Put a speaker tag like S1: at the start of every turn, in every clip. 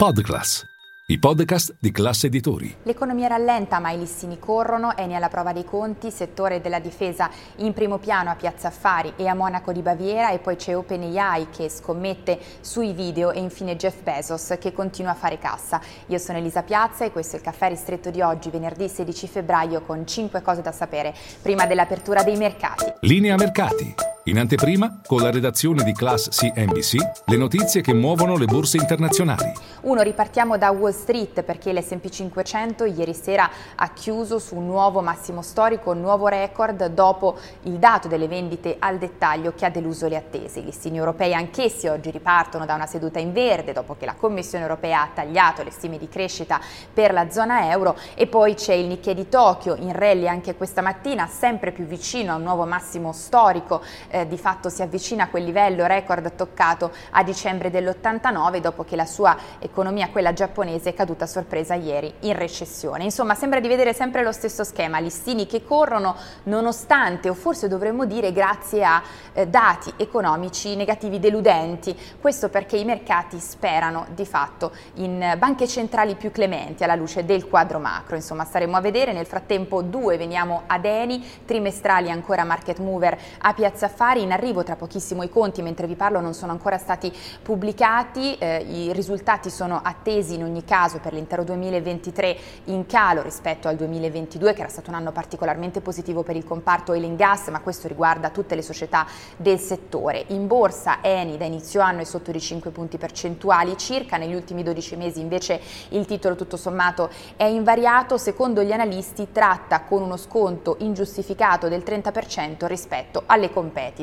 S1: Podclass, i podcast di classe editori.
S2: L'economia rallenta ma i listini corrono, Eni alla prova dei conti, settore della difesa in primo piano a Piazza Affari e a Monaco di Baviera e poi c'è OpenAI che scommette sui video e infine Jeff Bezos che continua a fare cassa. Io sono Elisa Piazza e questo è il caffè ristretto di oggi, venerdì 16 febbraio con 5 cose da sapere prima dell'apertura dei mercati.
S1: Linea mercati. In anteprima, con la redazione di Class CNBC, le notizie che muovono le borse internazionali.
S2: Uno, ripartiamo da Wall Street perché l'S&P 500 ieri sera ha chiuso su un nuovo massimo storico, un nuovo record dopo il dato delle vendite al dettaglio che ha deluso le attese. I listini europei anch'essi oggi ripartono da una seduta in verde dopo che la Commissione europea ha tagliato le stime di crescita per la zona euro e poi c'è il Nikkei di Tokyo in rally anche questa mattina, sempre più vicino a un nuovo massimo storico. Eh, di fatto si avvicina a quel livello record toccato a dicembre dell'89 dopo che la sua economia, quella giapponese, è caduta a sorpresa ieri in recessione. Insomma, sembra di vedere sempre lo stesso schema, listini che corrono nonostante o forse dovremmo dire grazie a eh, dati economici negativi deludenti. Questo perché i mercati sperano di fatto in banche centrali più clementi alla luce del quadro macro. Insomma, staremo a vedere. Nel frattempo due veniamo ad Eni, trimestrali ancora market mover a Piazza Affari, in arrivo tra pochissimo i conti, mentre vi parlo non sono ancora stati pubblicati, eh, i risultati sono attesi in ogni caso per l'intero 2023 in calo rispetto al 2022 che era stato un anno particolarmente positivo per il comparto oil and gas, ma questo riguarda tutte le società del settore. In borsa Eni da inizio anno è sotto di 5 punti percentuali circa, negli ultimi 12 mesi invece il titolo tutto sommato è invariato, secondo gli analisti tratta con uno sconto ingiustificato del 30% rispetto alle competitor.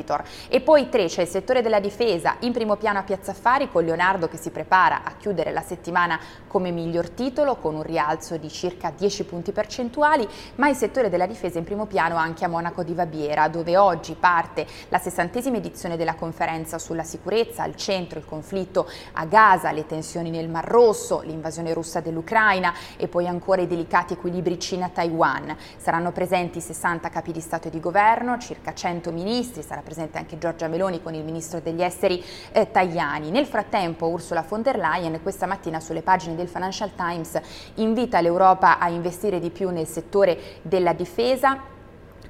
S2: E poi 3 c'è il settore della difesa in primo piano a Piazza Affari con Leonardo che si prepara a chiudere la settimana come miglior titolo con un rialzo di circa 10 punti percentuali, ma il settore della difesa in primo piano anche a Monaco di Baviera dove oggi parte la sessantesima edizione della conferenza sulla sicurezza, al centro il conflitto a Gaza, le tensioni nel Mar Rosso, l'invasione russa dell'Ucraina e poi ancora i delicati equilibri Cina-Taiwan. Saranno presenti 60 capi di Stato e di governo, circa 100 ministri, sarà presente anche Giorgia Meloni con il ministro degli esteri eh, Tajani. Nel frattempo Ursula von der Leyen questa mattina sulle pagine del Financial Times invita l'Europa a investire di più nel settore della difesa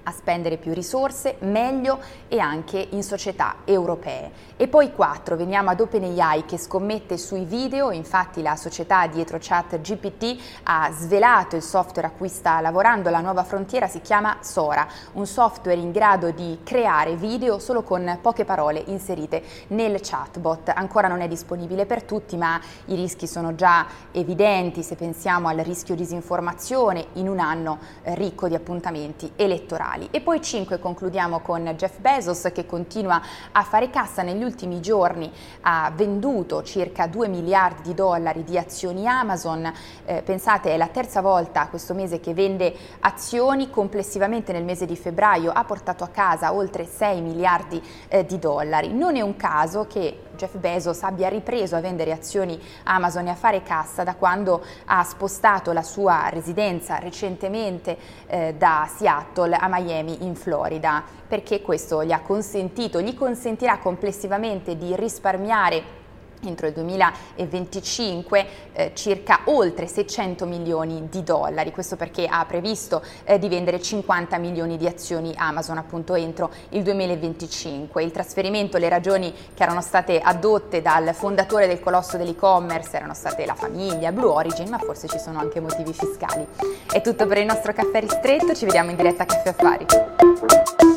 S2: a spendere più risorse, meglio e anche in società europee. E poi 4, veniamo ad OpenAI che scommette sui video, infatti la società dietro chat GPT ha svelato il software a cui sta lavorando, la nuova frontiera si chiama Sora, un software in grado di creare video solo con poche parole inserite nel chatbot. Ancora non è disponibile per tutti, ma i rischi sono già evidenti se pensiamo al rischio disinformazione in un anno ricco di appuntamenti elettorali mondiali. E poi 5 concludiamo con Jeff Bezos che continua a fare cassa negli ultimi giorni, ha venduto circa 2 miliardi di dollari di azioni Amazon, eh, pensate è la terza volta questo mese che vende azioni, complessivamente nel mese di febbraio ha portato a casa oltre 6 miliardi eh, di dollari. Non è un caso che Jeff Bezos abbia ripreso a vendere azioni Amazon e a fare cassa da quando ha spostato la sua residenza recentemente eh, da Seattle a Miami in Florida, perché questo gli ha consentito, gli consentirà complessivamente di risparmiare entro il 2025 eh, circa oltre 600 milioni di dollari, questo perché ha previsto eh, di vendere 50 milioni di azioni Amazon appunto entro il 2025. Il trasferimento, le ragioni che erano state adotte dal fondatore del colosso dell'e-commerce erano state la famiglia, Blue Origin, ma forse ci sono anche motivi fiscali. È tutto per il nostro caffè ristretto, ci vediamo in diretta a Caffè Affari.